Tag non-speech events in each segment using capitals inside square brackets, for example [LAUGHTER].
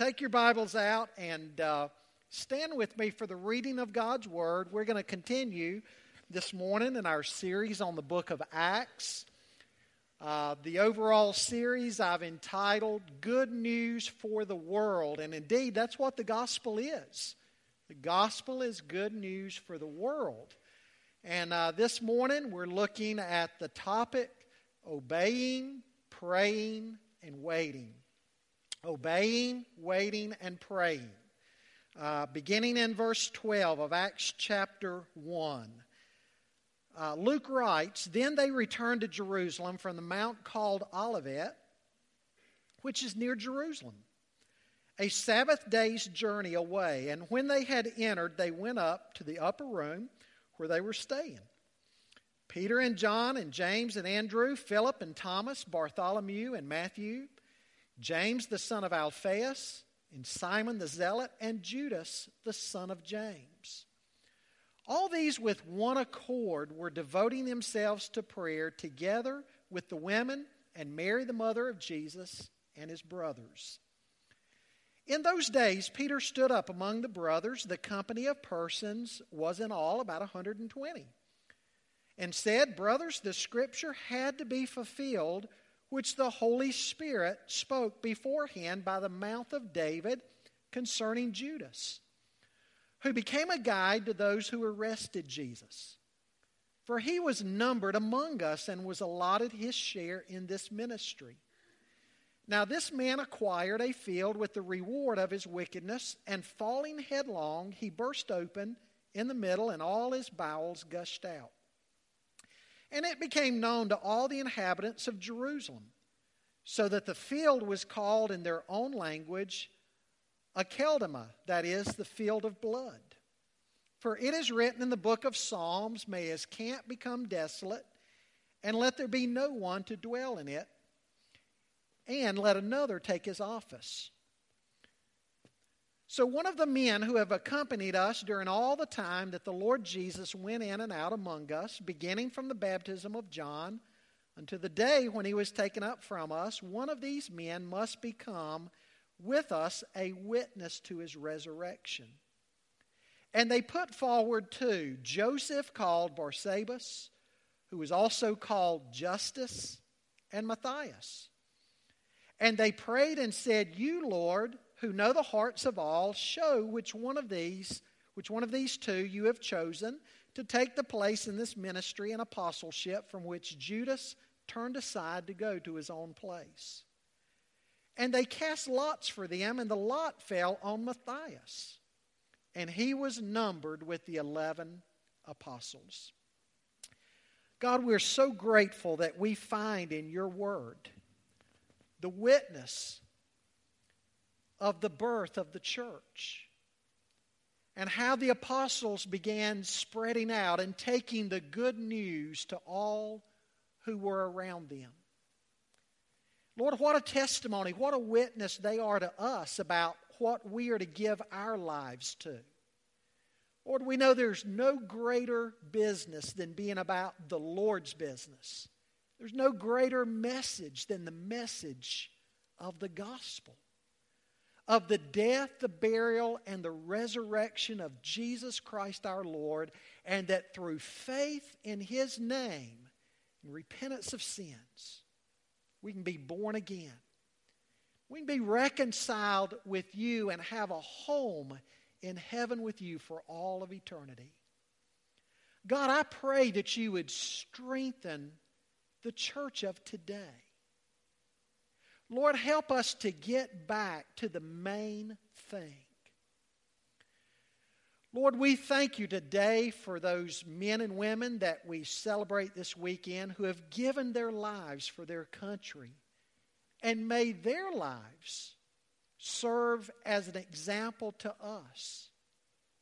take your Bibles out and uh, stand with me for the reading of God's Word. We're going to continue this morning in our series on the book of Acts. Uh, the overall series I've entitled Good News for the World. And indeed, that's what the gospel is. The gospel is good news for the world. And uh, this morning, we're looking at the topic obeying, praying, and waiting obeying, waiting, and praying. Uh, beginning in verse 12 of Acts chapter 1. Uh, Luke writes Then they returned to Jerusalem from the mount called Olivet, which is near Jerusalem, a Sabbath day's journey away. And when they had entered, they went up to the upper room where they were staying. Peter and John and James and Andrew, Philip and Thomas, Bartholomew and Matthew James the son of Alphaeus, and Simon the Zealot, and Judas the son of James. All these with one accord were devoting themselves to prayer together with the women and Mary, the mother of Jesus, and his brothers. In those days, Peter stood up among the brothers. The company of persons was in all about 120. And said, Brothers, the scripture had to be fulfilled which the Holy Spirit spoke beforehand by the mouth of David concerning Judas, who became a guide to those who arrested Jesus. For he was numbered among us and was allotted his share in this ministry. Now, this man acquired a field with the reward of his wickedness, and falling headlong, he burst open in the middle, and all his bowels gushed out. And it became known to all the inhabitants of Jerusalem, so that the field was called in their own language Akeldama, that is, the field of blood. For it is written in the book of Psalms, May his camp become desolate, and let there be no one to dwell in it, and let another take his office. So, one of the men who have accompanied us during all the time that the Lord Jesus went in and out among us, beginning from the baptism of John unto the day when he was taken up from us, one of these men must become with us a witness to his resurrection. And they put forward two Joseph, called Barsabas, who was also called Justus, and Matthias. And they prayed and said, You, Lord, who know the hearts of all, show which one of these, which one of these two you have chosen to take the place in this ministry and apostleship from which Judas turned aside to go to his own place. And they cast lots for them, and the lot fell on Matthias. And he was numbered with the eleven apostles. God, we're so grateful that we find in your word the witness of the birth of the church and how the apostles began spreading out and taking the good news to all who were around them. Lord, what a testimony, what a witness they are to us about what we are to give our lives to. Lord, we know there's no greater business than being about the Lord's business. There's no greater message than the message of the gospel of the death, the burial, and the resurrection of Jesus Christ our Lord, and that through faith in His name and repentance of sins, we can be born again. We can be reconciled with you and have a home in heaven with you for all of eternity. God, I pray that you would strengthen the church of today. Lord, help us to get back to the main thing. Lord, we thank you today for those men and women that we celebrate this weekend who have given their lives for their country and made their lives serve as an example to us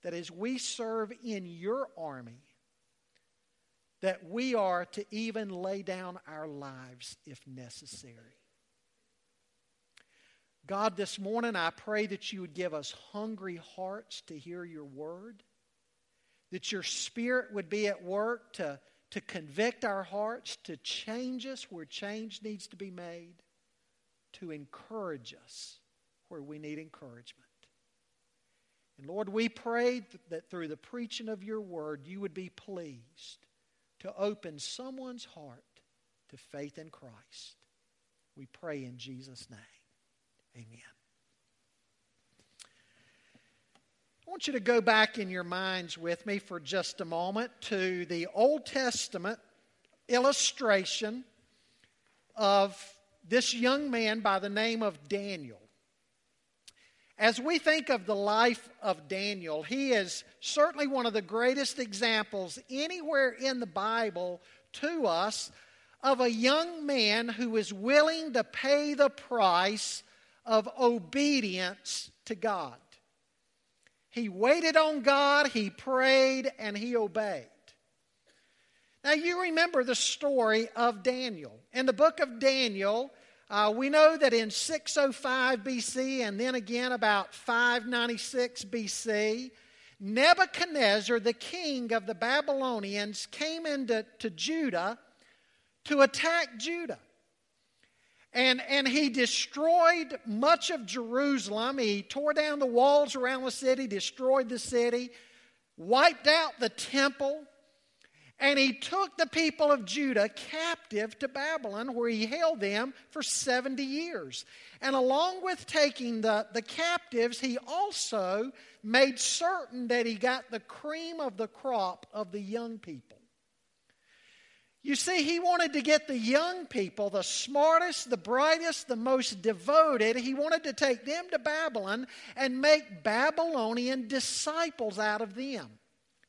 that as we serve in your army, that we are to even lay down our lives if necessary. God, this morning I pray that you would give us hungry hearts to hear your word, that your spirit would be at work to, to convict our hearts, to change us where change needs to be made, to encourage us where we need encouragement. And Lord, we pray that through the preaching of your word, you would be pleased to open someone's heart to faith in Christ. We pray in Jesus' name. Amen. I want you to go back in your minds with me for just a moment to the Old Testament illustration of this young man by the name of Daniel. As we think of the life of Daniel, he is certainly one of the greatest examples anywhere in the Bible to us of a young man who is willing to pay the price of obedience to God. He waited on God, he prayed, and he obeyed. Now, you remember the story of Daniel. In the book of Daniel, uh, we know that in 605 BC and then again about 596 BC, Nebuchadnezzar, the king of the Babylonians, came into to Judah to attack Judah. And, and he destroyed much of Jerusalem. He tore down the walls around the city, destroyed the city, wiped out the temple, and he took the people of Judah captive to Babylon, where he held them for 70 years. And along with taking the, the captives, he also made certain that he got the cream of the crop of the young people. You see, he wanted to get the young people, the smartest, the brightest, the most devoted, he wanted to take them to Babylon and make Babylonian disciples out of them.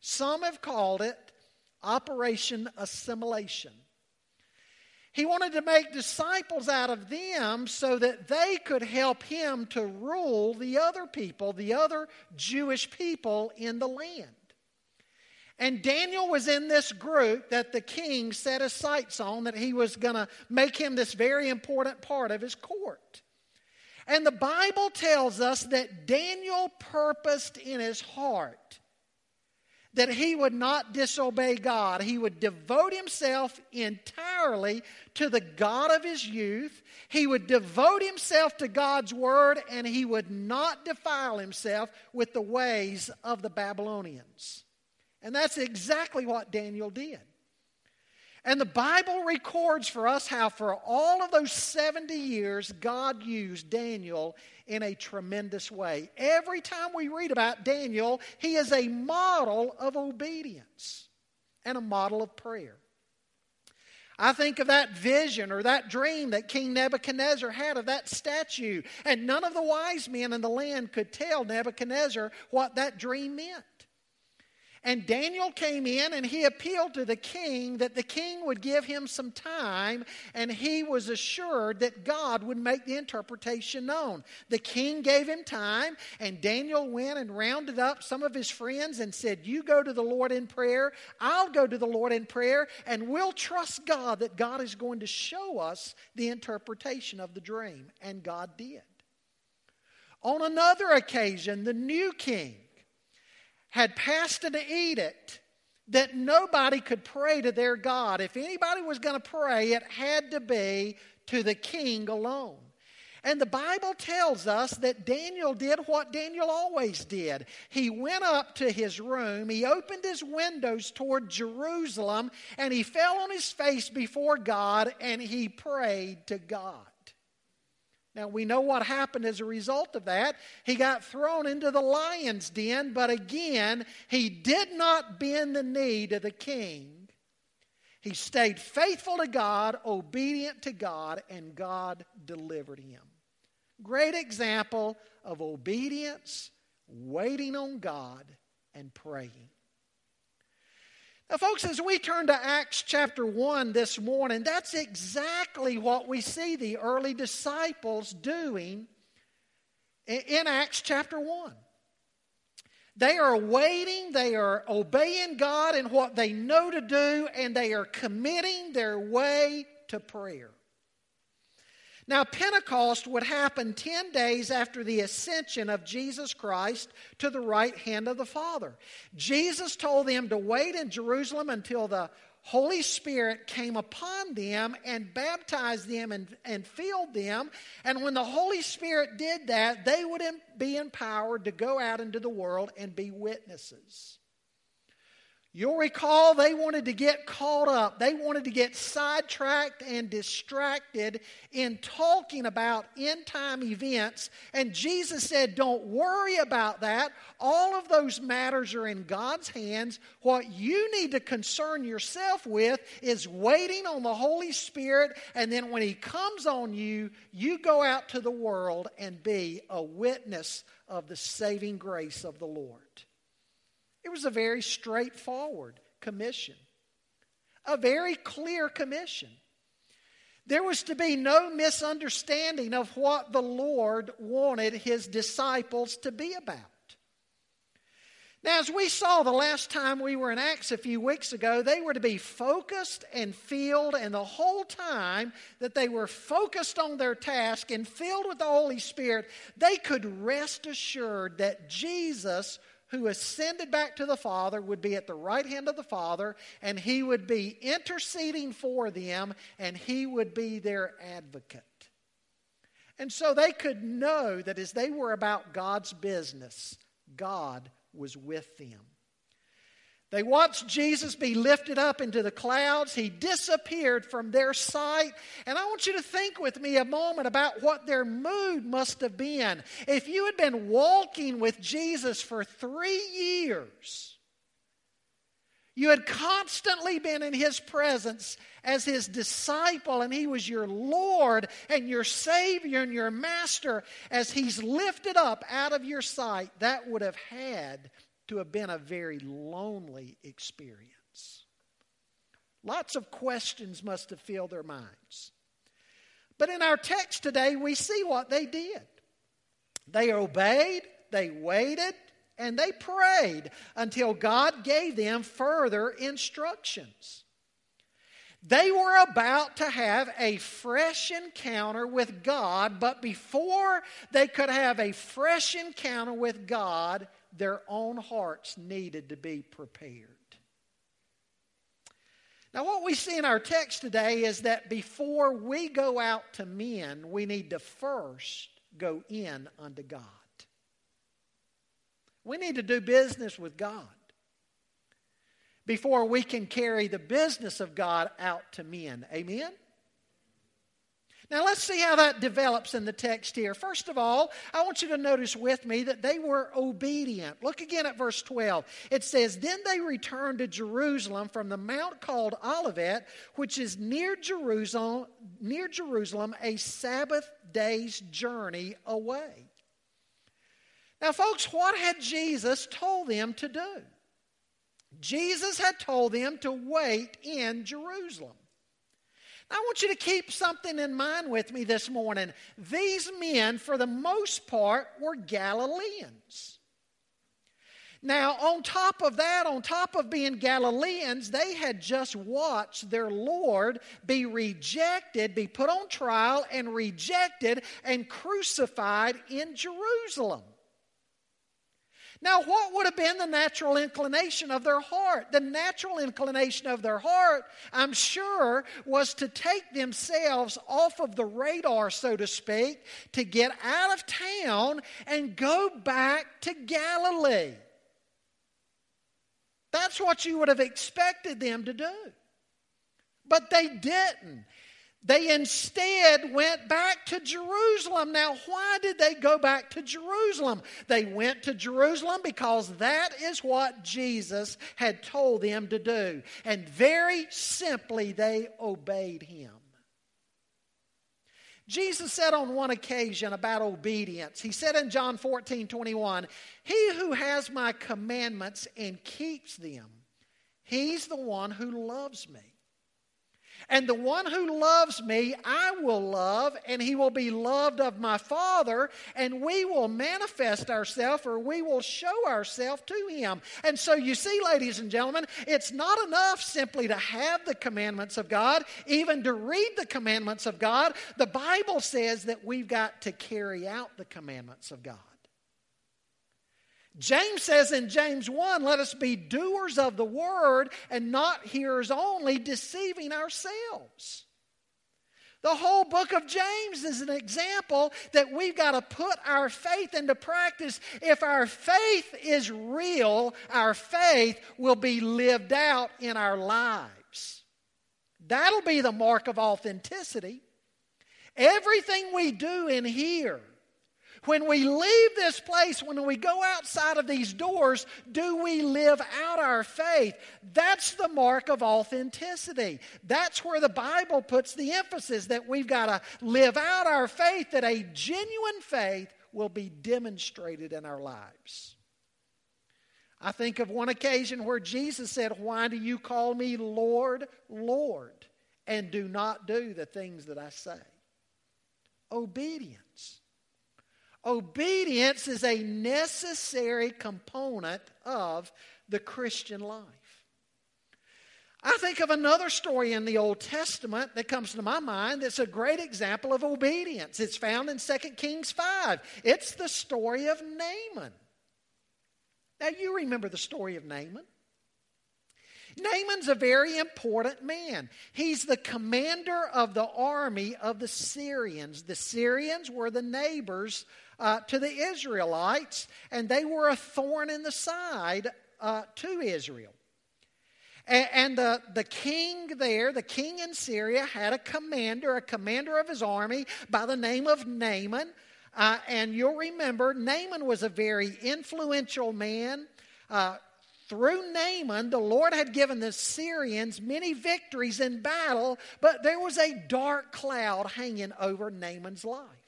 Some have called it Operation Assimilation. He wanted to make disciples out of them so that they could help him to rule the other people, the other Jewish people in the land. And Daniel was in this group that the king set his sights on, that he was going to make him this very important part of his court. And the Bible tells us that Daniel purposed in his heart that he would not disobey God. He would devote himself entirely to the God of his youth. He would devote himself to God's word, and he would not defile himself with the ways of the Babylonians. And that's exactly what Daniel did. And the Bible records for us how, for all of those 70 years, God used Daniel in a tremendous way. Every time we read about Daniel, he is a model of obedience and a model of prayer. I think of that vision or that dream that King Nebuchadnezzar had of that statue, and none of the wise men in the land could tell Nebuchadnezzar what that dream meant. And Daniel came in and he appealed to the king that the king would give him some time, and he was assured that God would make the interpretation known. The king gave him time, and Daniel went and rounded up some of his friends and said, You go to the Lord in prayer, I'll go to the Lord in prayer, and we'll trust God that God is going to show us the interpretation of the dream. And God did. On another occasion, the new king had passed an edict that nobody could pray to their God. If anybody was going to pray, it had to be to the king alone. And the Bible tells us that Daniel did what Daniel always did. He went up to his room, he opened his windows toward Jerusalem, and he fell on his face before God and he prayed to God. Now, we know what happened as a result of that. He got thrown into the lion's den, but again, he did not bend the knee to the king. He stayed faithful to God, obedient to God, and God delivered him. Great example of obedience, waiting on God, and praying. Now, folks, as we turn to Acts chapter 1 this morning, that's exactly what we see the early disciples doing in Acts chapter 1. They are waiting, they are obeying God in what they know to do, and they are committing their way to prayer. Now, Pentecost would happen 10 days after the ascension of Jesus Christ to the right hand of the Father. Jesus told them to wait in Jerusalem until the Holy Spirit came upon them and baptized them and, and filled them. And when the Holy Spirit did that, they would be empowered to go out into the world and be witnesses. You'll recall they wanted to get caught up. They wanted to get sidetracked and distracted in talking about end time events. And Jesus said, Don't worry about that. All of those matters are in God's hands. What you need to concern yourself with is waiting on the Holy Spirit. And then when He comes on you, you go out to the world and be a witness of the saving grace of the Lord. It was a very straightforward commission, a very clear commission. There was to be no misunderstanding of what the Lord wanted his disciples to be about. Now, as we saw the last time we were in Acts a few weeks ago, they were to be focused and filled, and the whole time that they were focused on their task and filled with the Holy Spirit, they could rest assured that Jesus who ascended back to the Father would be at the right hand of the Father, and he would be interceding for them, and he would be their advocate. And so they could know that as they were about God's business, God was with them. They watched Jesus be lifted up into the clouds. He disappeared from their sight. And I want you to think with me a moment about what their mood must have been. If you had been walking with Jesus for three years, you had constantly been in his presence as his disciple, and he was your Lord and your Savior and your Master. As he's lifted up out of your sight, that would have had to have been a very lonely experience. Lots of questions must have filled their minds. But in our text today, we see what they did. They obeyed, they waited, and they prayed until God gave them further instructions. They were about to have a fresh encounter with God, but before they could have a fresh encounter with God, their own hearts needed to be prepared. Now, what we see in our text today is that before we go out to men, we need to first go in unto God. We need to do business with God before we can carry the business of God out to men. Amen? Now, let's see how that develops in the text here. First of all, I want you to notice with me that they were obedient. Look again at verse 12. It says, Then they returned to Jerusalem from the mount called Olivet, which is near Jerusalem, near Jerusalem, a Sabbath day's journey away. Now, folks, what had Jesus told them to do? Jesus had told them to wait in Jerusalem. I want you to keep something in mind with me this morning. These men, for the most part, were Galileans. Now, on top of that, on top of being Galileans, they had just watched their Lord be rejected, be put on trial, and rejected and crucified in Jerusalem. Now, what would have been the natural inclination of their heart? The natural inclination of their heart, I'm sure, was to take themselves off of the radar, so to speak, to get out of town and go back to Galilee. That's what you would have expected them to do. But they didn't. They instead went back to Jerusalem. Now, why did they go back to Jerusalem? They went to Jerusalem because that is what Jesus had told them to do. And very simply, they obeyed him. Jesus said on one occasion about obedience, He said in John 14 21, He who has my commandments and keeps them, he's the one who loves me. And the one who loves me, I will love, and he will be loved of my Father, and we will manifest ourselves or we will show ourselves to him. And so you see, ladies and gentlemen, it's not enough simply to have the commandments of God, even to read the commandments of God. The Bible says that we've got to carry out the commandments of God. James says in James 1 let us be doers of the word and not hearers only, deceiving ourselves. The whole book of James is an example that we've got to put our faith into practice. If our faith is real, our faith will be lived out in our lives. That'll be the mark of authenticity. Everything we do in here when we leave this place, when we go outside of these doors, do we live out our faith? That's the mark of authenticity. That's where the Bible puts the emphasis that we've got to live out our faith, that a genuine faith will be demonstrated in our lives. I think of one occasion where Jesus said, Why do you call me Lord, Lord, and do not do the things that I say? Obedience. Obedience is a necessary component of the Christian life. I think of another story in the Old Testament that comes to my mind that's a great example of obedience. It's found in 2 Kings 5. It's the story of Naaman. Now, you remember the story of Naaman. Naaman's a very important man. He's the commander of the army of the Syrians. The Syrians were the neighbors uh, to the Israelites, and they were a thorn in the side uh, to Israel. And, and the, the king there, the king in Syria, had a commander, a commander of his army by the name of Naaman. Uh, and you'll remember, Naaman was a very influential man. Uh, through Naaman, the Lord had given the Syrians many victories in battle, but there was a dark cloud hanging over Naaman's life.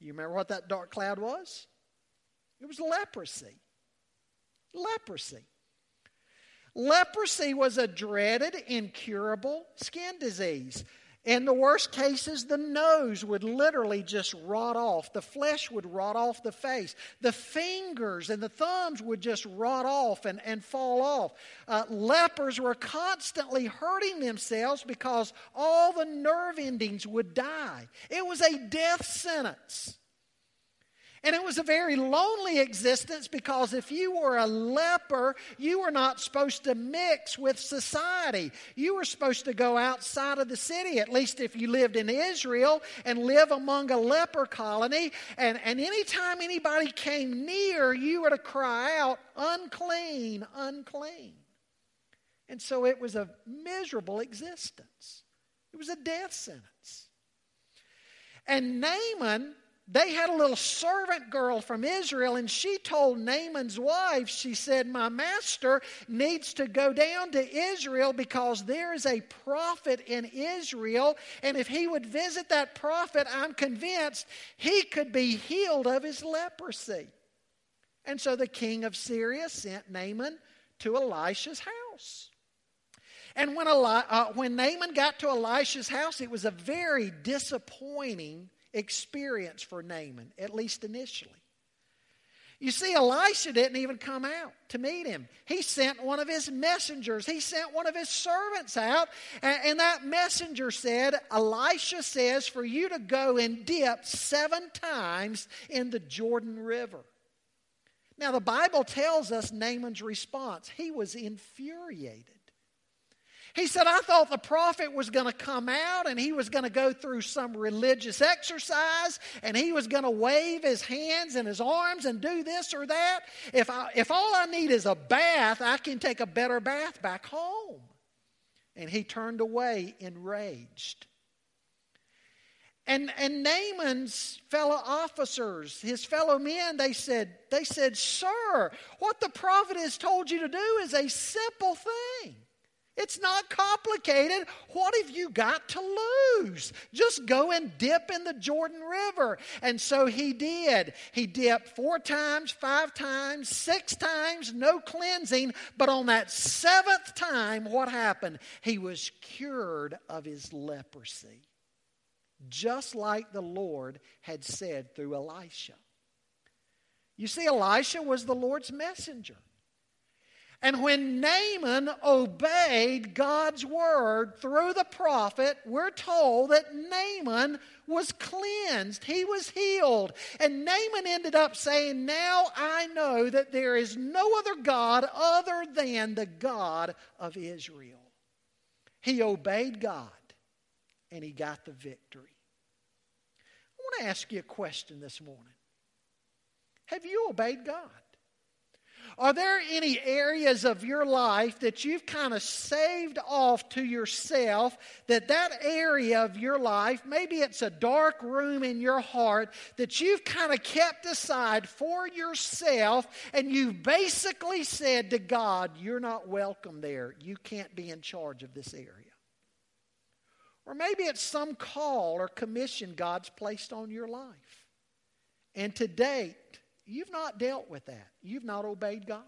You remember what that dark cloud was? It was leprosy. Leprosy. Leprosy was a dreaded, incurable skin disease. In the worst cases, the nose would literally just rot off. The flesh would rot off the face. The fingers and the thumbs would just rot off and, and fall off. Uh, lepers were constantly hurting themselves because all the nerve endings would die. It was a death sentence. And it was a very lonely existence because if you were a leper, you were not supposed to mix with society. You were supposed to go outside of the city, at least if you lived in Israel, and live among a leper colony. And, and anytime anybody came near, you were to cry out, unclean, unclean. And so it was a miserable existence, it was a death sentence. And Naaman they had a little servant girl from Israel, and she told Naaman's wife, she said, My master needs to go down to Israel because there is a prophet in Israel, and if he would visit that prophet, I'm convinced he could be healed of his leprosy. And so the king of Syria sent Naaman to Elisha's house. And when, Eli- uh, when Naaman got to Elisha's house, it was a very disappointing experience for Naaman, at least initially. You see, Elisha didn't even come out to meet him. He sent one of his messengers, he sent one of his servants out, and, and, that messenger said, Elisha says for you to go and dip seven times in the Jordan River. Now, the Bible tells us Naaman's response. He was infuriated. He said, I thought the prophet was going to come out and he was going to go through some religious exercise and he was going to wave his hands and his arms and do this or that. If, I, if all I need is a bath, I can take a better bath back home. And he turned away enraged. And, and Naaman's fellow officers, his fellow men, they said, they said, Sir, what the prophet has told you to do is a simple thing. It's not complicated. What have you got to lose? Just go and dip in the Jordan River. And so he did. He dipped four times, five times, six times, no cleansing. But on that seventh time, what happened? He was cured of his leprosy, just like the Lord had said through Elisha. You see, Elisha was the Lord's messenger. And when Naaman obeyed God's word through the prophet, we're told that Naaman was cleansed. He was healed. And Naaman ended up saying, Now I know that there is no other God other than the God of Israel. He obeyed God and he got the victory. I want to ask you a question this morning Have you obeyed God? Are there any areas of your life that you've kind of saved off to yourself that that area of your life, maybe it's a dark room in your heart that you've kind of kept aside for yourself and you've basically said to God, you're not welcome there. You can't be in charge of this area. Or maybe it's some call or commission God's placed on your life. And to date, You've not dealt with that. You've not obeyed God.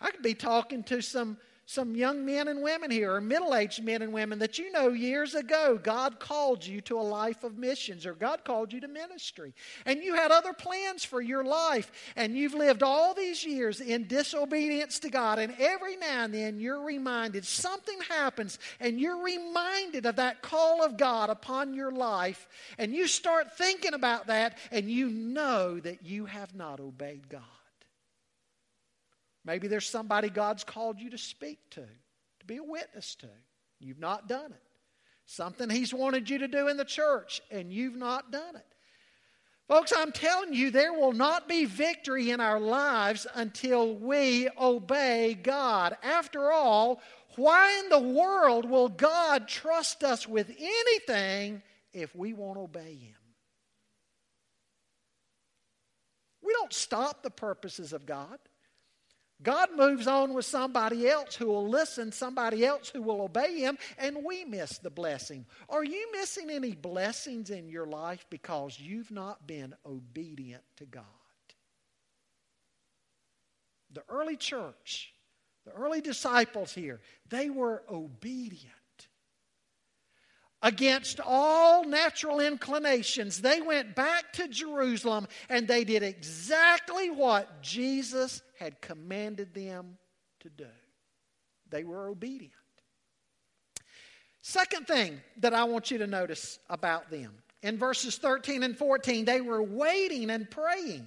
I could be talking to some, some young men and women here, or middle aged men and women that you know years ago God called you to a life of missions, or God called you to ministry. And you had other plans for your life, and you've lived all these years in disobedience to God. And every now and then you're reminded, something happens, and you're reminded of that call of God upon your life, and you start thinking about that, and you know that you have not obeyed God. Maybe there's somebody God's called you to speak to, to be a witness to. You've not done it. Something He's wanted you to do in the church, and you've not done it. Folks, I'm telling you, there will not be victory in our lives until we obey God. After all, why in the world will God trust us with anything if we won't obey Him? We don't stop the purposes of God. God moves on with somebody else who will listen, somebody else who will obey Him, and we miss the blessing. Are you missing any blessings in your life because you've not been obedient to God? The early church, the early disciples here, they were obedient against all natural inclinations, they went back to Jerusalem and they did exactly what Jesus had commanded them to do. They were obedient. Second thing that I want you to notice about them in verses 13 and 14, they were waiting and praying.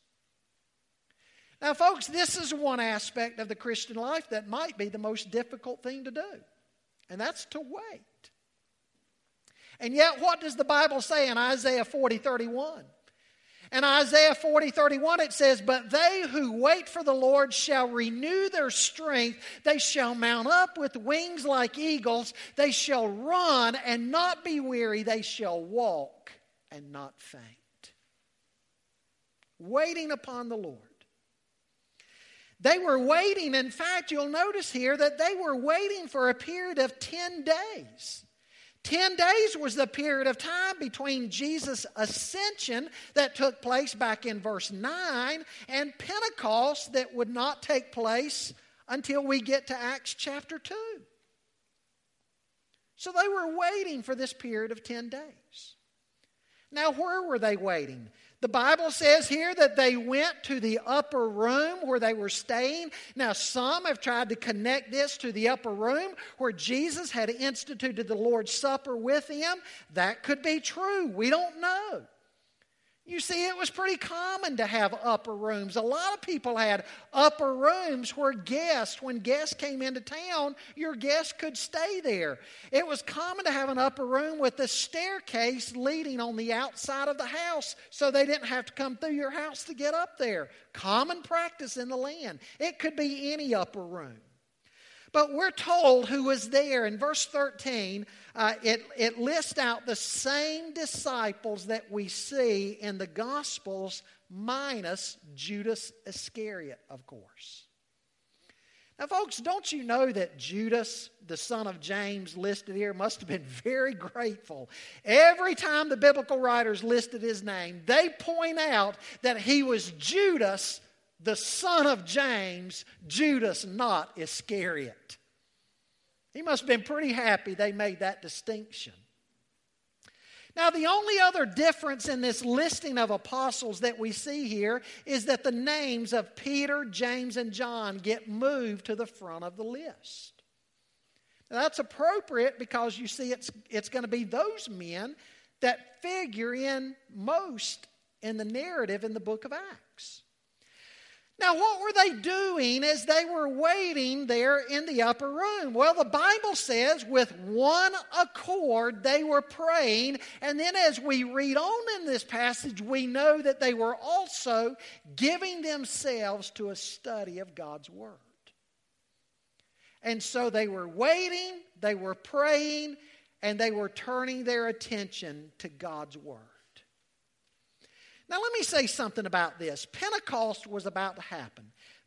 Now, folks, this is one aspect of the Christian life that might be the most difficult thing to do, and that's to wait. And yet, what does the Bible say in Isaiah 40 31? In Isaiah 40 31, it says, But they who wait for the Lord shall renew their strength. They shall mount up with wings like eagles. They shall run and not be weary. They shall walk and not faint. Waiting upon the Lord. They were waiting. In fact, you'll notice here that they were waiting for a period of 10 days. 10 days was the period of time between Jesus' ascension that took place back in verse 9 and Pentecost that would not take place until we get to Acts chapter 2. So they were waiting for this period of 10 days. Now, where were they waiting? The Bible says here that they went to the upper room where they were staying. Now, some have tried to connect this to the upper room where Jesus had instituted the Lord's Supper with them. That could be true. We don't know. You see, it was pretty common to have upper rooms. A lot of people had upper rooms where guests, when guests came into town, your guests could stay there. It was common to have an upper room with a staircase leading on the outside of the house so they didn't have to come through your house to get up there. Common practice in the land. It could be any upper room. But we're told who was there. In verse 13, uh, it, it lists out the same disciples that we see in the Gospels, minus Judas Iscariot, of course. Now, folks, don't you know that Judas, the son of James, listed here, must have been very grateful. Every time the biblical writers listed his name, they point out that he was Judas, the son of James, Judas, not Iscariot. He must have been pretty happy they made that distinction. Now, the only other difference in this listing of apostles that we see here is that the names of Peter, James, and John get moved to the front of the list. Now, that's appropriate because you see it's, it's going to be those men that figure in most in the narrative in the book of Acts. Now, what were they doing as they were waiting there in the upper room? Well, the Bible says with one accord they were praying. And then as we read on in this passage, we know that they were also giving themselves to a study of God's Word. And so they were waiting, they were praying, and they were turning their attention to God's Word. Now, let me say something about this. Pentecost was about to happen.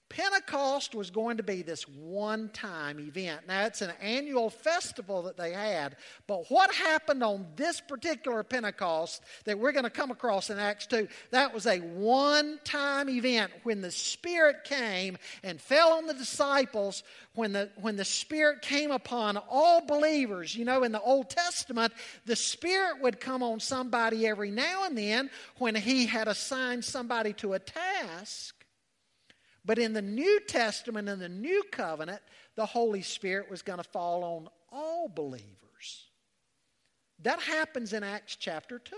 Pentecost was going to be this one time event. Now, it's an annual festival that they had, but what happened on this particular Pentecost that we're going to come across in Acts 2, that was a one time event when the Spirit came and fell on the disciples. When the, when the Spirit came upon all believers, you know, in the Old Testament, the Spirit would come on somebody every now and then when He had assigned somebody to a task. But in the New Testament, in the New Covenant, the Holy Spirit was going to fall on all believers. That happens in Acts chapter 2.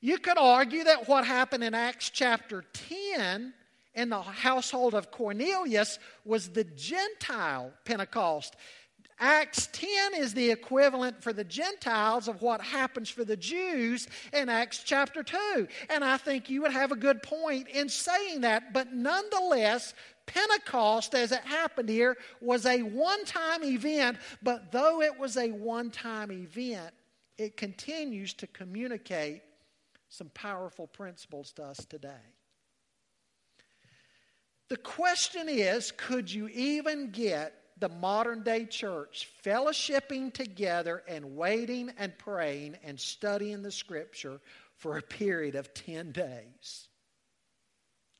You could argue that what happened in Acts chapter 10 in the household of Cornelius was the Gentile Pentecost. Acts 10 is the equivalent for the Gentiles of what happens for the Jews in Acts chapter 2. And I think you would have a good point in saying that. But nonetheless, Pentecost, as it happened here, was a one time event. But though it was a one time event, it continues to communicate some powerful principles to us today. The question is could you even get the modern day church fellowshipping together and waiting and praying and studying the scripture for a period of 10 days.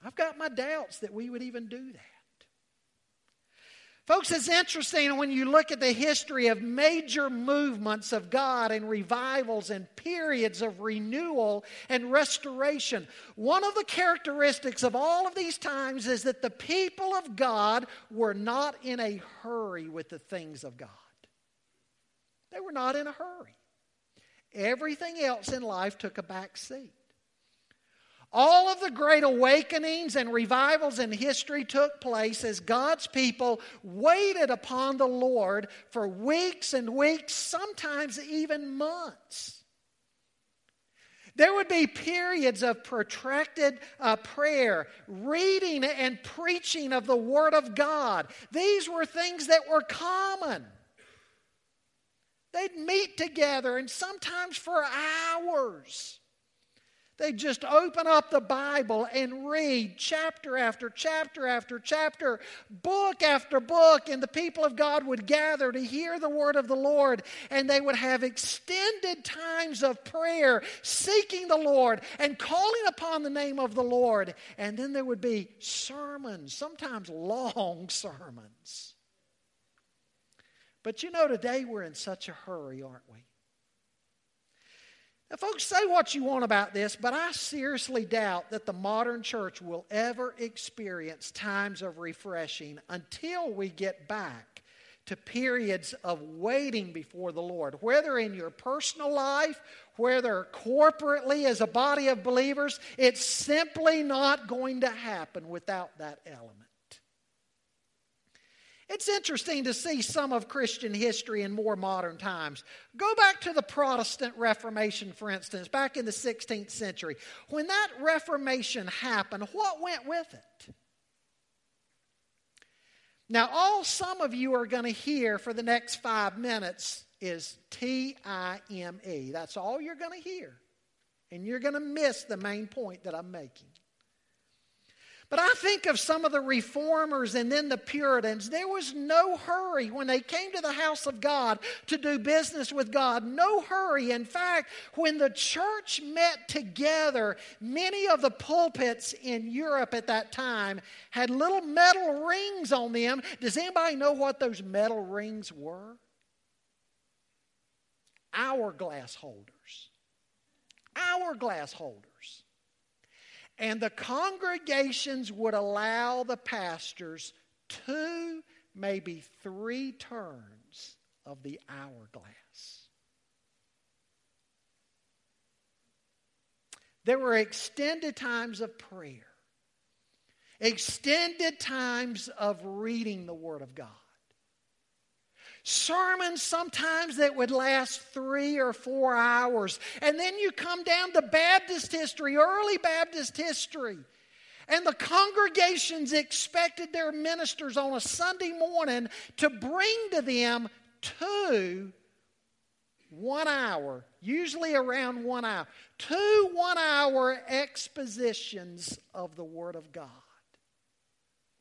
I've got my doubts that we would even do that. Folks, it's interesting when you look at the history of major movements of God and revivals and periods of renewal and restoration. One of the characteristics of all of these times is that the people of God were not in a hurry with the things of God. They were not in a hurry. Everything else in life took a back seat. All of the great awakenings and revivals in history took place as God's people waited upon the Lord for weeks and weeks, sometimes even months. There would be periods of protracted uh, prayer, reading and preaching of the Word of God. These were things that were common. They'd meet together and sometimes for hours. They just open up the Bible and read chapter after chapter after chapter, book after book, and the people of God would gather to hear the word of the Lord, and they would have extended times of prayer, seeking the Lord and calling upon the name of the Lord. And then there would be sermons, sometimes long [LAUGHS] sermons. But you know, today we're in such a hurry, aren't we? Now, folks, say what you want about this, but I seriously doubt that the modern church will ever experience times of refreshing until we get back to periods of waiting before the Lord, whether in your personal life, whether corporately as a body of believers, it's simply not going to happen without that element. It's interesting to see some of Christian history in more modern times. Go back to the Protestant Reformation, for instance, back in the 16th century. When that Reformation happened, what went with it? Now, all some of you are going to hear for the next five minutes is T I M E. That's all you're going to hear. And you're going to miss the main point that I'm making. But I think of some of the reformers and then the Puritans. There was no hurry when they came to the house of God to do business with God. No hurry. In fact, when the church met together, many of the pulpits in Europe at that time had little metal rings on them. Does anybody know what those metal rings were? Hourglass holders. Hourglass holders. And the congregations would allow the pastors two, maybe three turns of the hourglass. There were extended times of prayer, extended times of reading the Word of God sermons sometimes that would last three or four hours. And then you come down to Baptist history, early Baptist history. And the congregations expected their ministers on a Sunday morning to bring to them two one hour, usually around one hour, two one hour expositions of the Word of God.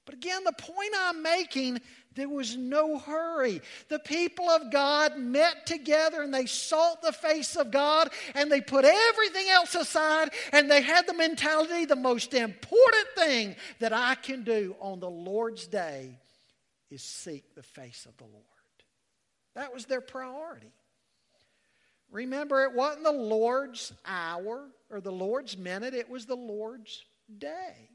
But again, the point I'm making, there was no hurry. The people of God met together and they sought the face of God and they put everything else aside and they had the mentality the most important thing that I can do on the Lord's day is seek the face of the Lord. That was their priority. Remember, it wasn't the Lord's hour or the Lord's minute, it was the Lord's day.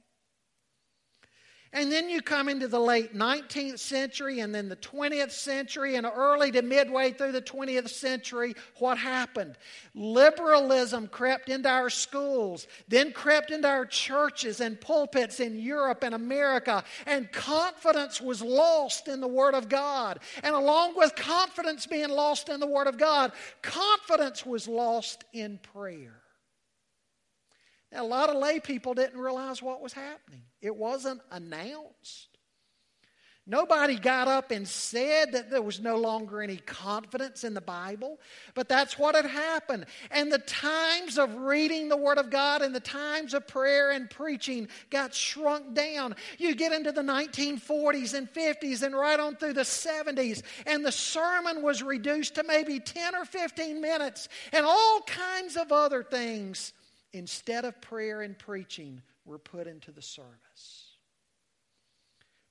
And then you come into the late 19th century and then the 20th century and early to midway through the 20th century, what happened? Liberalism crept into our schools, then crept into our churches and pulpits in Europe and America, and confidence was lost in the Word of God. And along with confidence being lost in the Word of God, confidence was lost in prayer. A lot of lay people didn't realize what was happening, it wasn't announced. Nobody got up and said that there was no longer any confidence in the Bible, but that's what had happened. And the times of reading the Word of God and the times of prayer and preaching got shrunk down. You get into the 1940s and 50s and right on through the 70s, and the sermon was reduced to maybe 10 or 15 minutes, and all kinds of other things instead of prayer and preaching, were put into the service.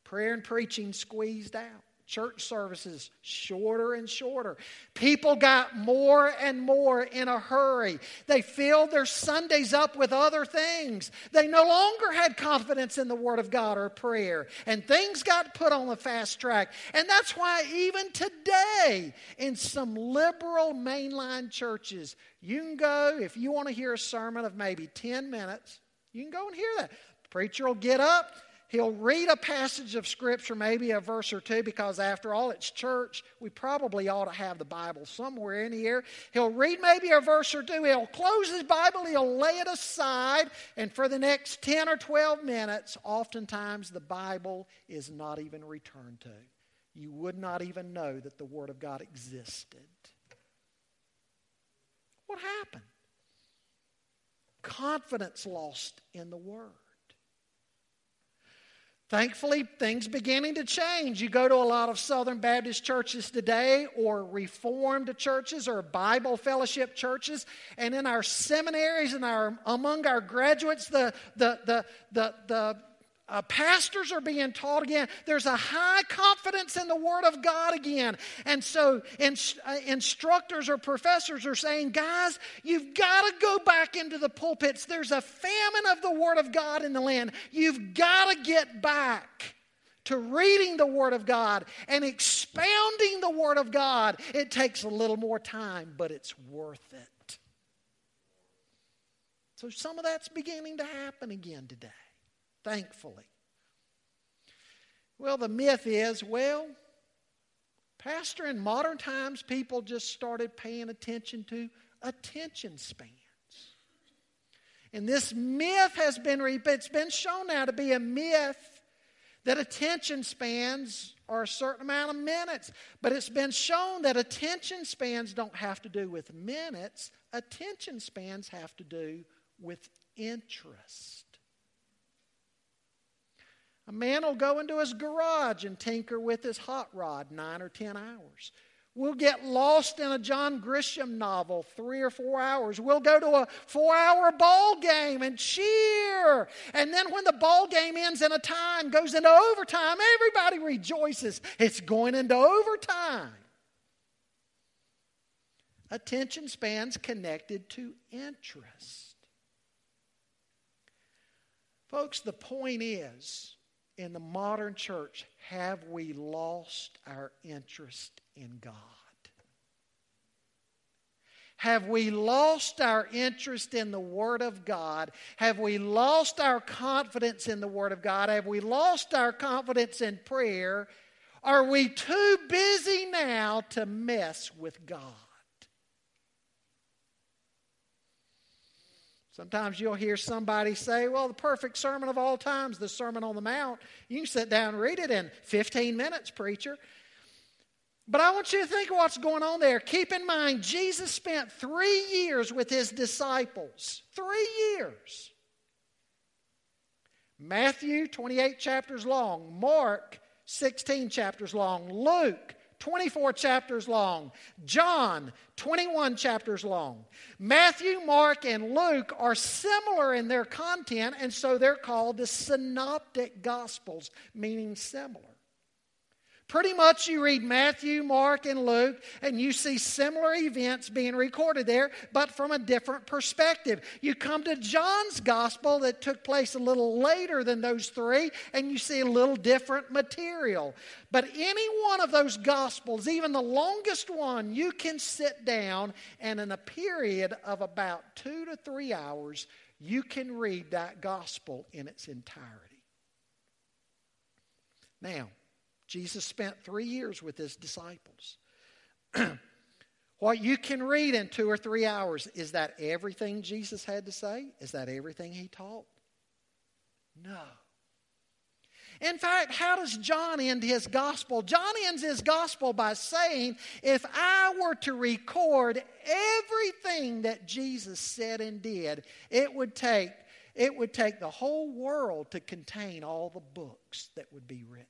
Prayer and preaching squeezed out. Church services shorter and shorter. People got more and more in a hurry. They filled their Sundays up with other things. They no longer had confidence in the Word of God or prayer. And things got put on the fast track. And that's why, even today, in some liberal mainline churches, you can go, if you want to hear a sermon of maybe 10 minutes, you can go and hear that. The preacher will get up He'll read a passage of Scripture, maybe a verse or two, because after all, it's church. We probably ought to have the Bible somewhere in here. He'll read maybe a verse or two. He'll close his Bible, he'll lay it aside, and for the next 10 or 12 minutes, oftentimes the Bible is not even returned to. You would not even know that the Word of God existed. What happened? Confidence lost in the Word. Thankfully, things beginning to change. You go to a lot of Southern Baptist churches today, or Reformed churches, or Bible fellowship churches, and in our seminaries and our among our graduates, the the the the, the uh, pastors are being taught again. There's a high confidence in the Word of God again. And so uh, instructors or professors are saying, guys, you've got to go back into the pulpits. There's a famine of the Word of God in the land. You've got to get back to reading the Word of God and expounding the Word of God. It takes a little more time, but it's worth it. So some of that's beginning to happen again today thankfully. Well, the myth is well, Pastor, in modern times, people just started paying attention to attention spans. And this myth has been, it's been shown now to be a myth that attention spans are a certain amount of minutes. But it's been shown that attention spans don't have to do with minutes, attention spans have to do with interest. A man will go into his garage and tinker with his hot rod nine or ten hours. We'll get lost in a John Grisham novel, three or four hours. We'll go to a four hour ball game and cheer. And then when the ball game ends in a time, goes into overtime, everybody rejoices. It's going into overtime. Attention spans connected to interest. Folks, the point is in the modern church, have we lost our interest in God? Have we lost our interest in the Word of God? Have we lost our confidence in the Word of God? Have we lost our confidence in prayer? Are we too busy now to mess with God? Sometimes you'll hear somebody say, Well, the perfect sermon of all times, the Sermon on the Mount. You can sit down and read it in 15 minutes, preacher. But I want you to think of what's going on there. Keep in mind, Jesus spent three years with his disciples. Three years. Matthew, 28 chapters long. Mark, 16 chapters long. Luke, 24 chapters long. John, 21 chapters long. Matthew, Mark, and Luke are similar in their content, and so they're called the synoptic gospels, meaning similar. Pretty much you read Matthew, Mark, and Luke, and you see similar events being recorded there, but from a different perspective. You come to John's gospel that took place a little later than those three, and you see a little different material. But any one of those gospels, even the longest one, you can sit down and in a period of about two to three hours, you can read that gospel in its entirety. Now, Jesus spent three years with his disciples. [CLEARS THROAT] what you can read in two or three hours, is that everything Jesus had to say? Is that everything he taught? No. In fact, how does John end his gospel? John ends his gospel by saying, If I were to record everything that Jesus said and did, it would take, it would take the whole world to contain all the books that would be written.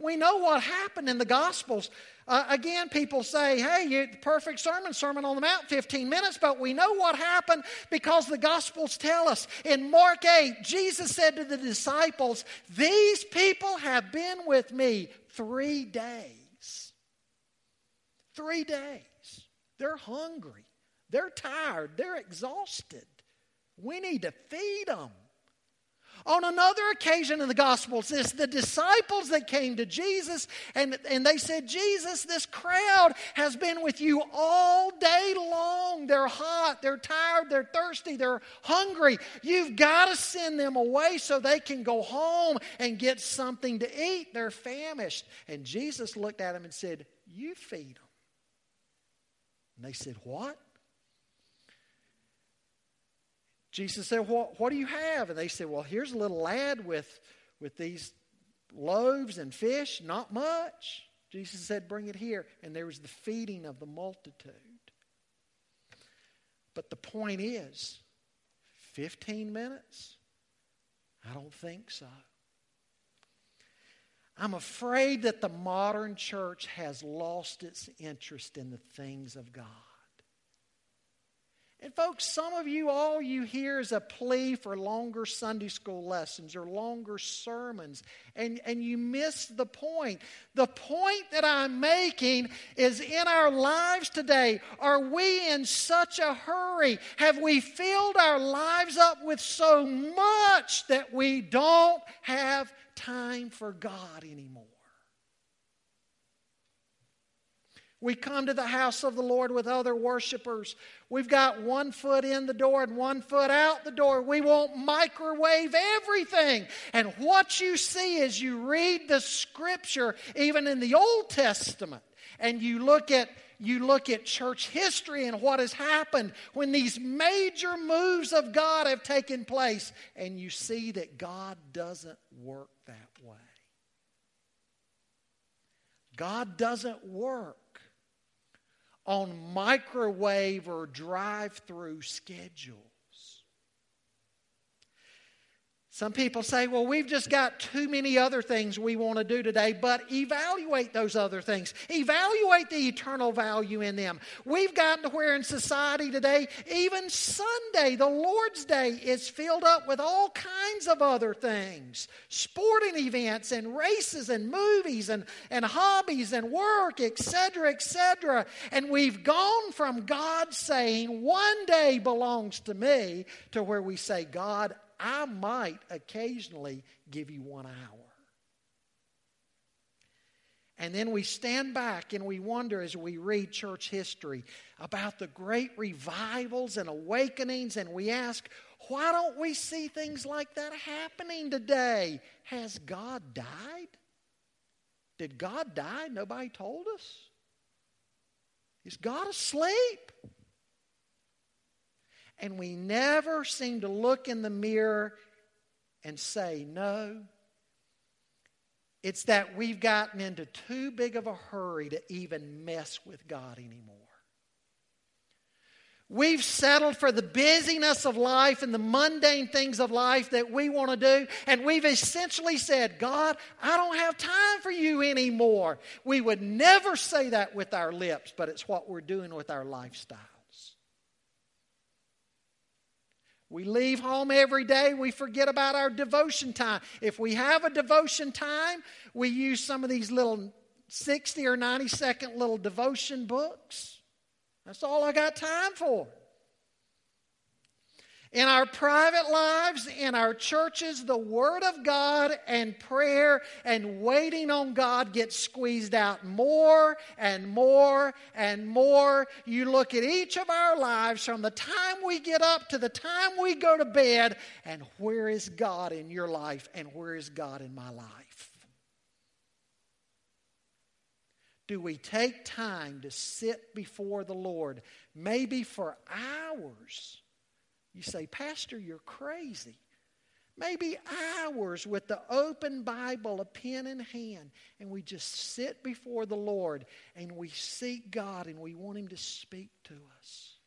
We know what happened in the Gospels. Uh, again, people say, hey, you, perfect sermon, Sermon on the Mount, 15 minutes, but we know what happened because the Gospels tell us. In Mark 8, Jesus said to the disciples, These people have been with me three days. Three days. They're hungry, they're tired, they're exhausted. We need to feed them. On another occasion in the Gospels, the disciples that came to Jesus and, and they said, Jesus, this crowd has been with you all day long. They're hot, they're tired, they're thirsty, they're hungry. You've got to send them away so they can go home and get something to eat. They're famished. And Jesus looked at them and said, You feed them. And they said, What? Jesus said, what, do you have? And they said, Well, here's a little lad with, with these loaves and fish, not much. Jesus said, Bring it here. And there was the feeding of the multitude. But the point is 15 minutes? I don't think so. I'm afraid that the modern church has lost its interest in the things of God. And, folks, some of you, all you hear is a plea for longer Sunday school lessons or longer sermons, and, and you miss the point. The point that I'm making is in our lives today, are we in such a hurry? Have we filled our lives up with so much that we don't have time for God anymore? We come to the house of the Lord with other worshipers. We've got one foot in the door and one foot out the door. We won't microwave everything. And what you see as you read the scripture, even in the Old Testament, and you look at you look at church history and what has happened when these major moves of God have taken place, and you see that God doesn't work that way. God doesn't work on microwave or drive through schedules. Some people say, well, we've just got too many other things we want to do today, but evaluate those other things. Evaluate the eternal value in them. We've gotten to where in society today, even Sunday, the Lord's Day, is filled up with all kinds of other things sporting events and races and movies and, and hobbies and work, etc., etc. And we've gone from God saying, one day belongs to me, to where we say, God, I might occasionally give you one hour. And then we stand back and we wonder as we read church history about the great revivals and awakenings, and we ask, why don't we see things like that happening today? Has God died? Did God die? Nobody told us. Is God asleep? And we never seem to look in the mirror and say, no. It's that we've gotten into too big of a hurry to even mess with God anymore. We've settled for the busyness of life and the mundane things of life that we want to do, and we've essentially said, God, I don't have time for you anymore. We would never say that with our lips, but it's what we're doing with our lifestyle. We leave home every day, we forget about our devotion time. If we have a devotion time, we use some of these little 60 or 90 second little devotion books. That's all I got time for. In our private lives, in our churches, the Word of God and prayer and waiting on God gets squeezed out more and more and more. You look at each of our lives from the time we get up to the time we go to bed, and where is God in your life and where is God in my life? Do we take time to sit before the Lord, maybe for hours? You say, Pastor, you're crazy. Maybe hours with the open Bible, a pen in hand, and we just sit before the Lord and we seek God and we want Him to speak to us.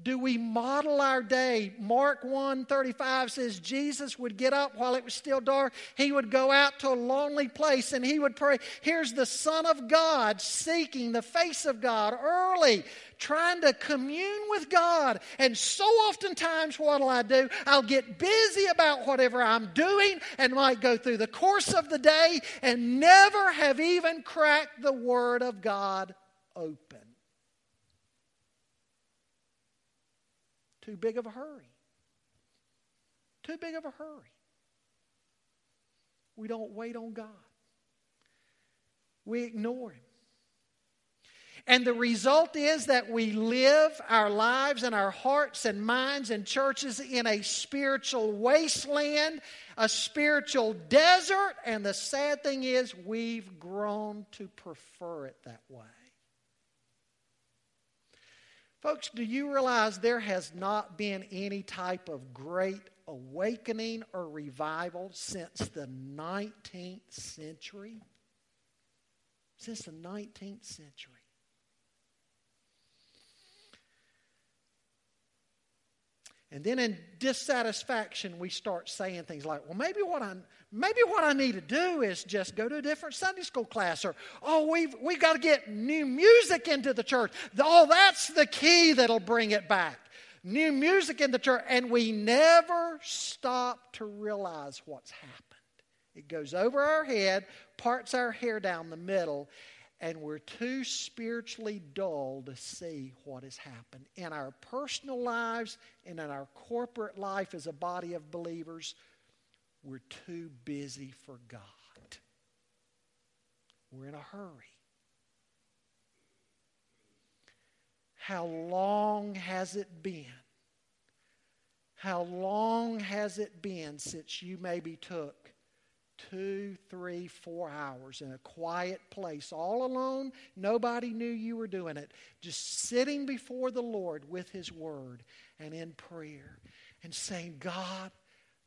Do we model our day? Mark 1 35 says Jesus would get up while it was still dark. He would go out to a lonely place and he would pray. Here's the Son of God seeking the face of God early, trying to commune with God. And so oftentimes, what'll I do? I'll get busy about whatever I'm doing and might go through the course of the day and never have even cracked the Word of God open. Too big of a hurry. Too big of a hurry. We don't wait on God. We ignore Him. And the result is that we live our lives and our hearts and minds and churches in a spiritual wasteland, a spiritual desert. And the sad thing is, we've grown to prefer it that way. Folks, do you realize there has not been any type of great awakening or revival since the 19th century? Since the 19th century. And then in dissatisfaction, we start saying things like, well, maybe what I, maybe what I need to do is just go to a different Sunday school class, or, oh, we've, we've got to get new music into the church. Oh, that's the key that'll bring it back. New music in the church. And we never stop to realize what's happened. It goes over our head, parts our hair down the middle, and we're too spiritually dull to see what has happened. In our personal lives and in our corporate life as a body of believers, we're too busy for God. We're in a hurry. How long has it been? How long has it been since you maybe took two, three, four hours in a quiet place, all alone. Nobody knew you were doing it. Just sitting before the Lord with His Word and in prayer and saying, God,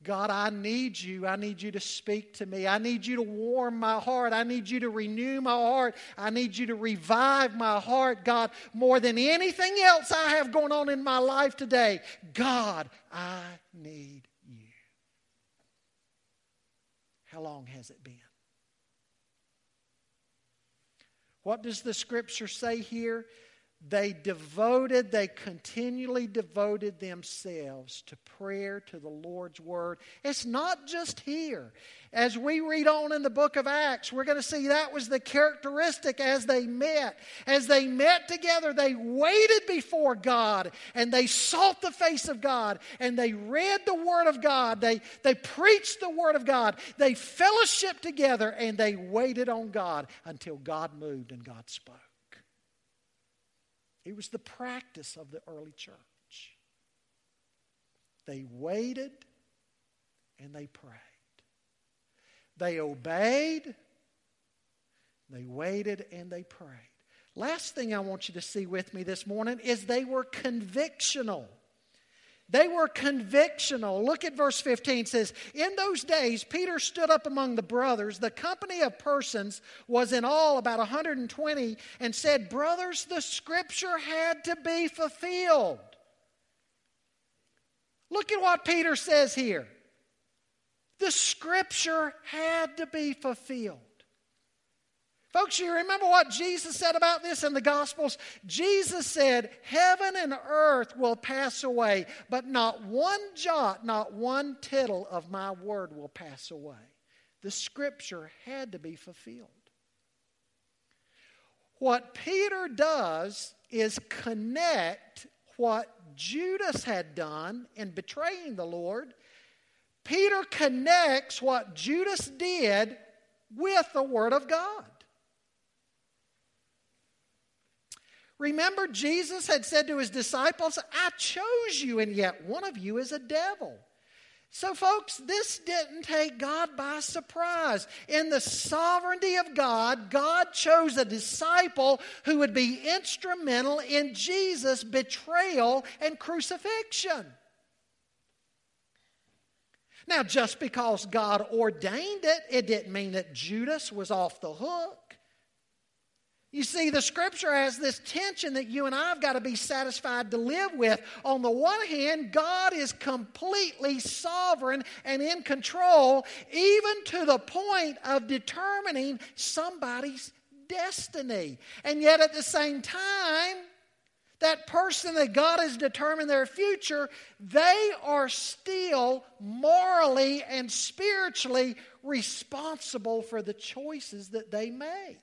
God, I need you. I need you to speak to me. I need you to warm my heart. I need you to renew my heart. I need you to revive my heart, God, more than anything else I have going on in my life today. God, I need you. How long has it been? What does the scripture say here? They devoted, they continually devoted themselves to prayer, to the Lord's Word. It's not just here. As we read on in the book of Acts, we're going to see that was the characteristic as they met. As they met together, they waited before God and they sought the face of God and they read the Word of God. They, they preached the Word of God. They fellowshiped together and they waited on God until God moved and God spoke. It was the practice of the early church. They waited and they prayed. They obeyed, they waited, and they prayed. Last thing I want you to see with me this morning is they were convictional. They were convictional. Look at verse 15. It says, In those days, Peter stood up among the brothers. The company of persons was in all about 120 and said, Brothers, the scripture had to be fulfilled. Look at what Peter says here. The scripture had to be fulfilled. Folks, you remember what Jesus said about this in the Gospels? Jesus said, Heaven and earth will pass away, but not one jot, not one tittle of my word will pass away. The scripture had to be fulfilled. What Peter does is connect what Judas had done in betraying the Lord. Peter connects what Judas did with the Word of God. Remember, Jesus had said to his disciples, I chose you, and yet one of you is a devil. So, folks, this didn't take God by surprise. In the sovereignty of God, God chose a disciple who would be instrumental in Jesus' betrayal and crucifixion. Now, just because God ordained it, it didn't mean that Judas was off the hook. You see, the scripture has this tension that you and I have got to be satisfied to live with. On the one hand, God is completely sovereign and in control, even to the point of determining somebody's destiny. And yet, at the same time, that person that God has determined their future, they are still morally and spiritually responsible for the choices that they make.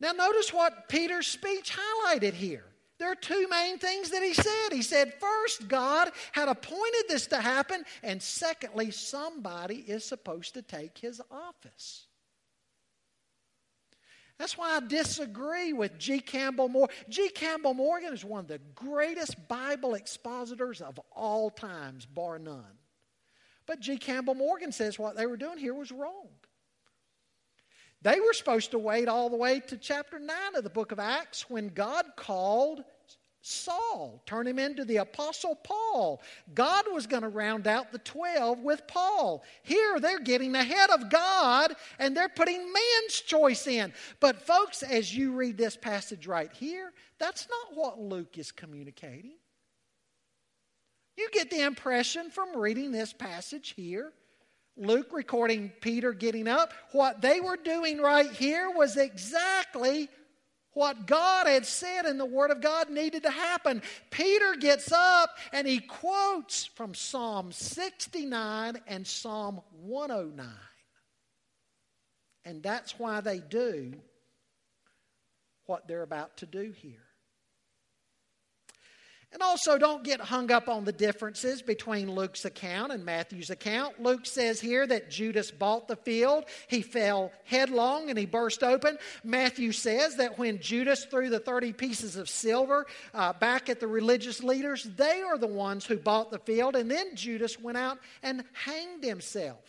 Now, notice what Peter's speech highlighted here. There are two main things that he said. He said, first, God had appointed this to happen, and secondly, somebody is supposed to take his office. That's why I disagree with G. Campbell Morgan. G. Campbell Morgan is one of the greatest Bible expositors of all times, bar none. But G. Campbell Morgan says what they were doing here was wrong. They were supposed to wait all the way to chapter 9 of the book of Acts when God called Saul, turn him into the Apostle Paul. God was going to round out the 12 with Paul. Here they're getting ahead of God and they're putting man's choice in. But, folks, as you read this passage right here, that's not what Luke is communicating. You get the impression from reading this passage here Luke recording Peter getting up, what they were doing right here was exactly what God had said in the Word of God needed to happen. Peter gets up and he quotes from Psalm 69 and Psalm 109. And that's why they do what they're about to do here. And also, don't get hung up on the differences between Luke's account and Matthew's account. Luke says here that Judas bought the field, he fell headlong and he burst open. Matthew says that when Judas threw the 30 pieces of silver uh, back at the religious leaders, they are the ones who bought the field, and then Judas went out and hanged himself.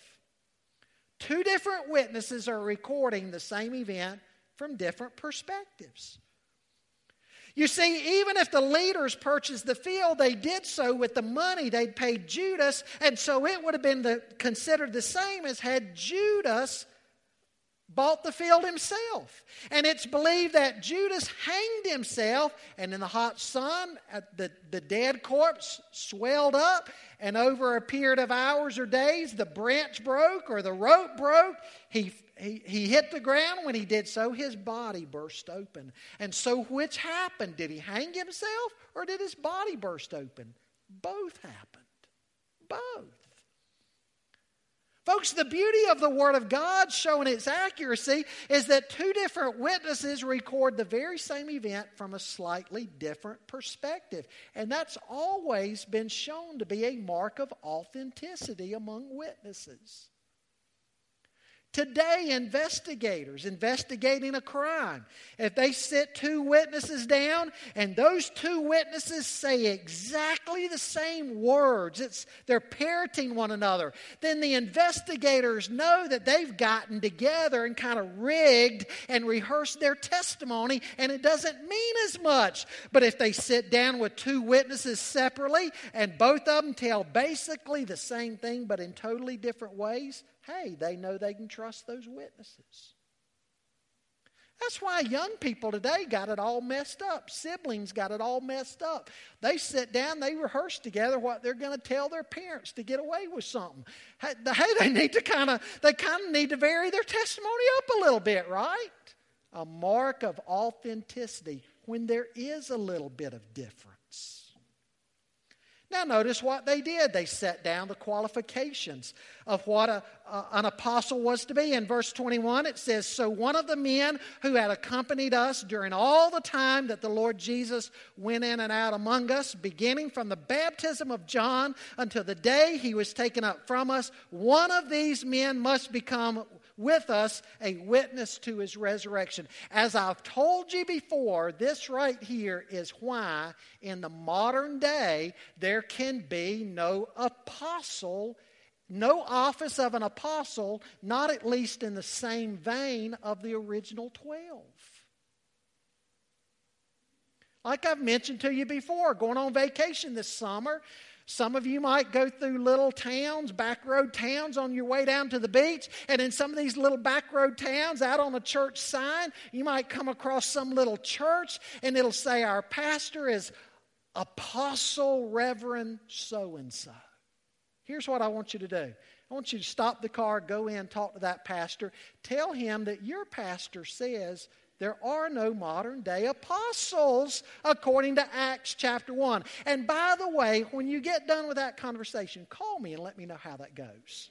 Two different witnesses are recording the same event from different perspectives. You see, even if the leaders purchased the field, they did so with the money they'd paid Judas, and so it would have been the, considered the same as had Judas bought the field himself. And it's believed that Judas hanged himself, and in the hot sun, the, the dead corpse swelled up, and over a period of hours or days, the branch broke or the rope broke. He he, he hit the ground. When he did so, his body burst open. And so, which happened? Did he hang himself or did his body burst open? Both happened. Both. Folks, the beauty of the Word of God showing its accuracy is that two different witnesses record the very same event from a slightly different perspective. And that's always been shown to be a mark of authenticity among witnesses. Today, investigators investigating a crime, if they sit two witnesses down and those two witnesses say exactly the same words, it's, they're parroting one another, then the investigators know that they've gotten together and kind of rigged and rehearsed their testimony, and it doesn't mean as much. But if they sit down with two witnesses separately and both of them tell basically the same thing but in totally different ways, hey, they know they can trust those witnesses. That's why young people today got it all messed up. Siblings got it all messed up. They sit down, they rehearse together what they're going to tell their parents to get away with something. Hey, they need to kind of they kind of need to vary their testimony up a little bit, right? A mark of authenticity when there is a little bit of difference. Now, notice what they did. They set down the qualifications of what a, a, an apostle was to be. In verse 21, it says So one of the men who had accompanied us during all the time that the Lord Jesus went in and out among us, beginning from the baptism of John until the day he was taken up from us, one of these men must become with us a witness to his resurrection. As I've told you before, this right here is why in the modern day there can be no apostle, no office of an apostle, not at least in the same vein of the original 12. Like I've mentioned to you before, going on vacation this summer, some of you might go through little towns, back road towns on your way down to the beach. And in some of these little back road towns, out on a church sign, you might come across some little church and it'll say, Our pastor is Apostle Reverend so and so. Here's what I want you to do I want you to stop the car, go in, talk to that pastor, tell him that your pastor says there are no modern day apostles according to Acts chapter 1. And by the way, when you get done with that conversation, call me and let me know how that goes.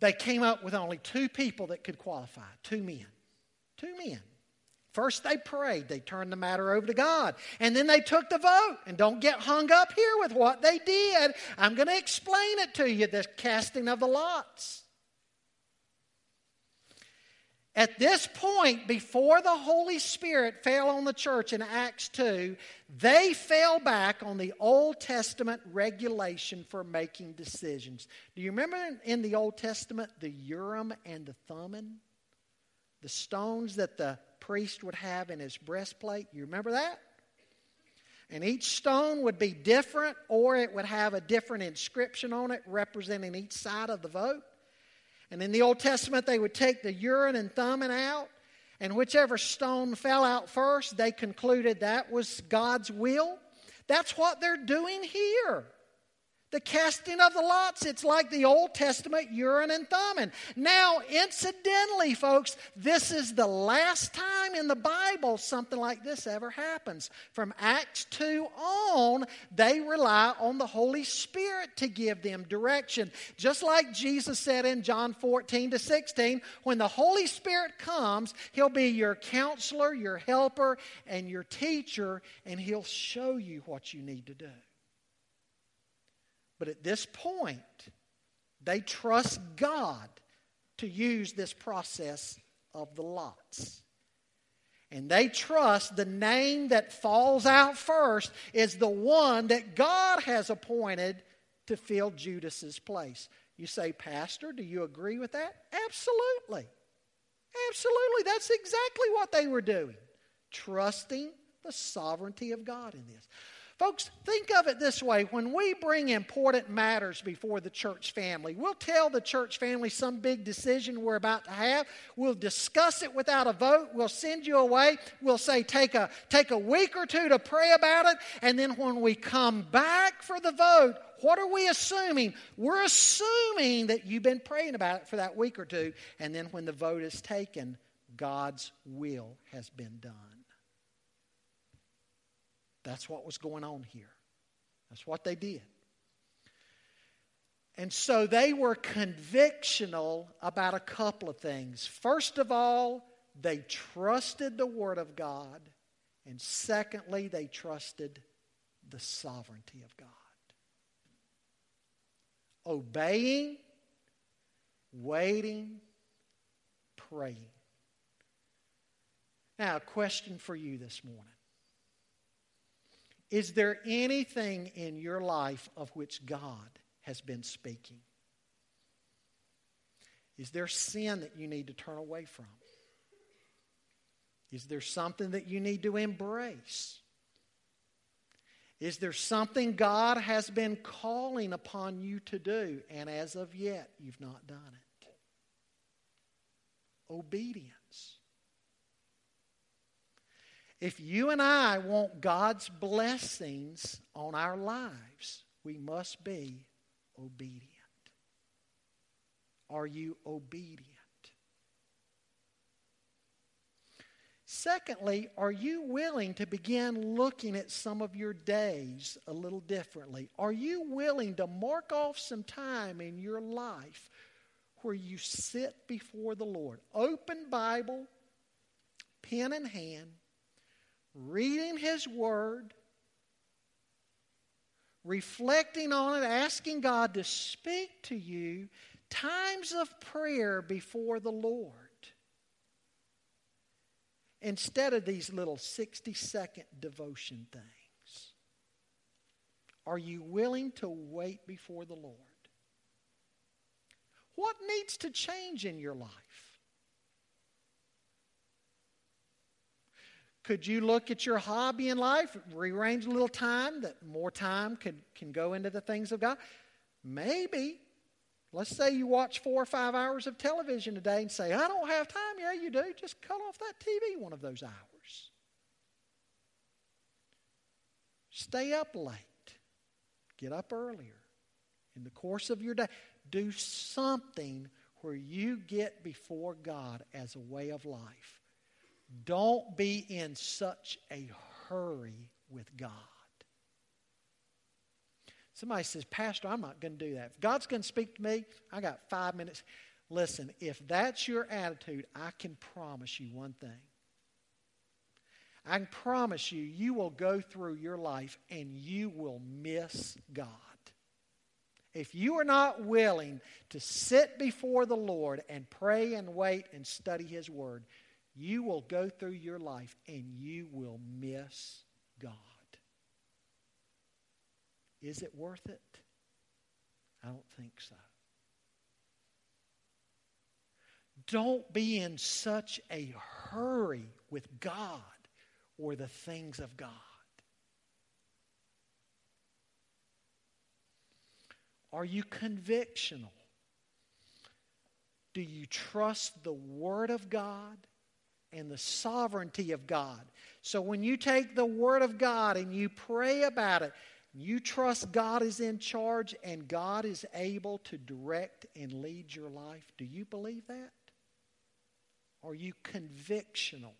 They came up with only two people that could qualify two men. Two men. First, they prayed. They turned the matter over to God. And then they took the vote. And don't get hung up here with what they did. I'm going to explain it to you the casting of the lots. At this point, before the Holy Spirit fell on the church in Acts 2, they fell back on the Old Testament regulation for making decisions. Do you remember in the Old Testament the Urim and the Thummim? The stones that the priest would have in his breastplate. You remember that? And each stone would be different, or it would have a different inscription on it representing each side of the vote. And in the Old Testament, they would take the Urim and Thummim out, and whichever stone fell out first, they concluded that was God's will. That's what they're doing here. The casting of the lots, it's like the Old Testament Urim and Thummim. Now, incidentally, folks, this is the last time in the Bible something like this ever happens. From Acts 2 on, they rely on the Holy Spirit to give them direction. Just like Jesus said in John 14 to 16, when the Holy Spirit comes, He'll be your counselor, your helper, and your teacher, and He'll show you what you need to do. But at this point, they trust God to use this process of the lots. And they trust the name that falls out first is the one that God has appointed to fill Judas's place. You say, Pastor, do you agree with that? Absolutely. Absolutely. That's exactly what they were doing. Trusting the sovereignty of God in this. Folks, think of it this way when we bring important matters before the church family, we'll tell the church family some big decision we're about to have. We'll discuss it without a vote. We'll send you away. We'll say, take a, take a week or two to pray about it. And then when we come back for the vote, what are we assuming? We're assuming that you've been praying about it for that week or two. And then when the vote is taken, God's will has been done. That's what was going on here. That's what they did. And so they were convictional about a couple of things. First of all, they trusted the Word of God. And secondly, they trusted the sovereignty of God. Obeying, waiting, praying. Now, a question for you this morning is there anything in your life of which God has been speaking? Is there sin that you need to turn away from? Is there something that you need to embrace? Is there something God has been calling upon you to do, and as of yet you've not done it? Obedience. If you and I want God's blessings on our lives, we must be obedient. Are you obedient? Secondly, are you willing to begin looking at some of your days a little differently? Are you willing to mark off some time in your life where you sit before the Lord? Open Bible, pen in hand, reading His Word, reflecting on it, asking God to speak to you, times of prayer before the Lord. Instead of these little 60 second devotion things. Are you willing to wait before the Lord? What needs to change in your life? Could you look at your hobby in life, rearrange a little time that more time could, can go into the things of God? Maybe. Let's say you watch four or five hours of television a day and say, I don't have time. Yeah, you do. Just cut off that TV one of those hours. Stay up late. Get up earlier. In the course of your day, do something where you get before God as a way of life don't be in such a hurry with God. Somebody says, Pastor, I'm not going to do that. If God's going to speak to me, I got five minutes. Listen, if that's your attitude, I can promise you one thing. I can promise you, you will go through your life and you will miss God. If you are not willing to sit before the Lord and pray and wait and study His Word, you will go through your life and you will miss God. Is it worth it? I don't think so. Don't be in such a hurry with God or the things of God. Are you convictional? Do you trust the Word of God? And the sovereignty of God. So when you take the Word of God and you pray about it, you trust God is in charge and God is able to direct and lead your life. Do you believe that? Are you convictional?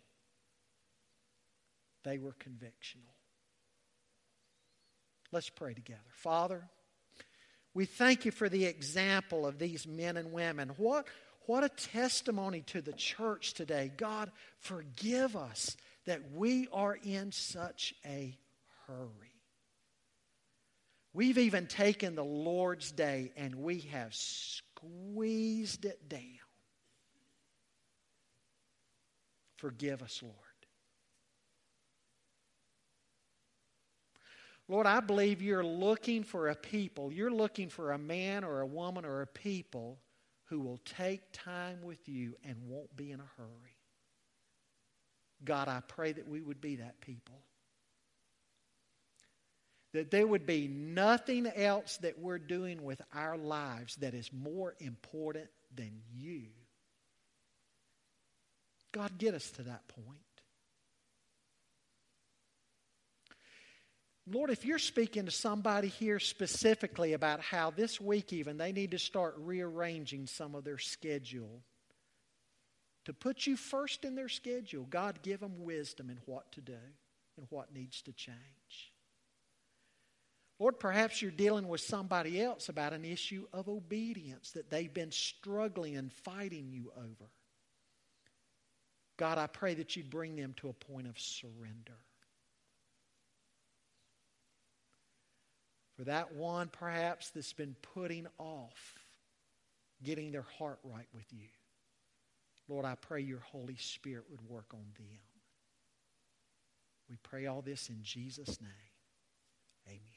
They were convictional. Let's pray together. Father, we thank you for the example of these men and women. What, what a testimony to the church today. God, forgive us that we are in such a hurry. We've even taken the Lord's Day and we have squeezed it down. Forgive us, Lord. Lord, I believe you're looking for a people. You're looking for a man or a woman or a people who will take time with you and won't be in a hurry. God, I pray that we would be that people. That there would be nothing else that we're doing with our lives that is more important than you. God, get us to that point. Lord, if you're speaking to somebody here specifically about how this week, even, they need to start rearranging some of their schedule to put you first in their schedule, God, give them wisdom in what to do and what needs to change. Lord, perhaps you're dealing with somebody else about an issue of obedience that they've been struggling and fighting you over. God, I pray that you'd bring them to a point of surrender. For that one, perhaps, that's been putting off getting their heart right with you. Lord, I pray your Holy Spirit would work on them. We pray all this in Jesus' name. Amen.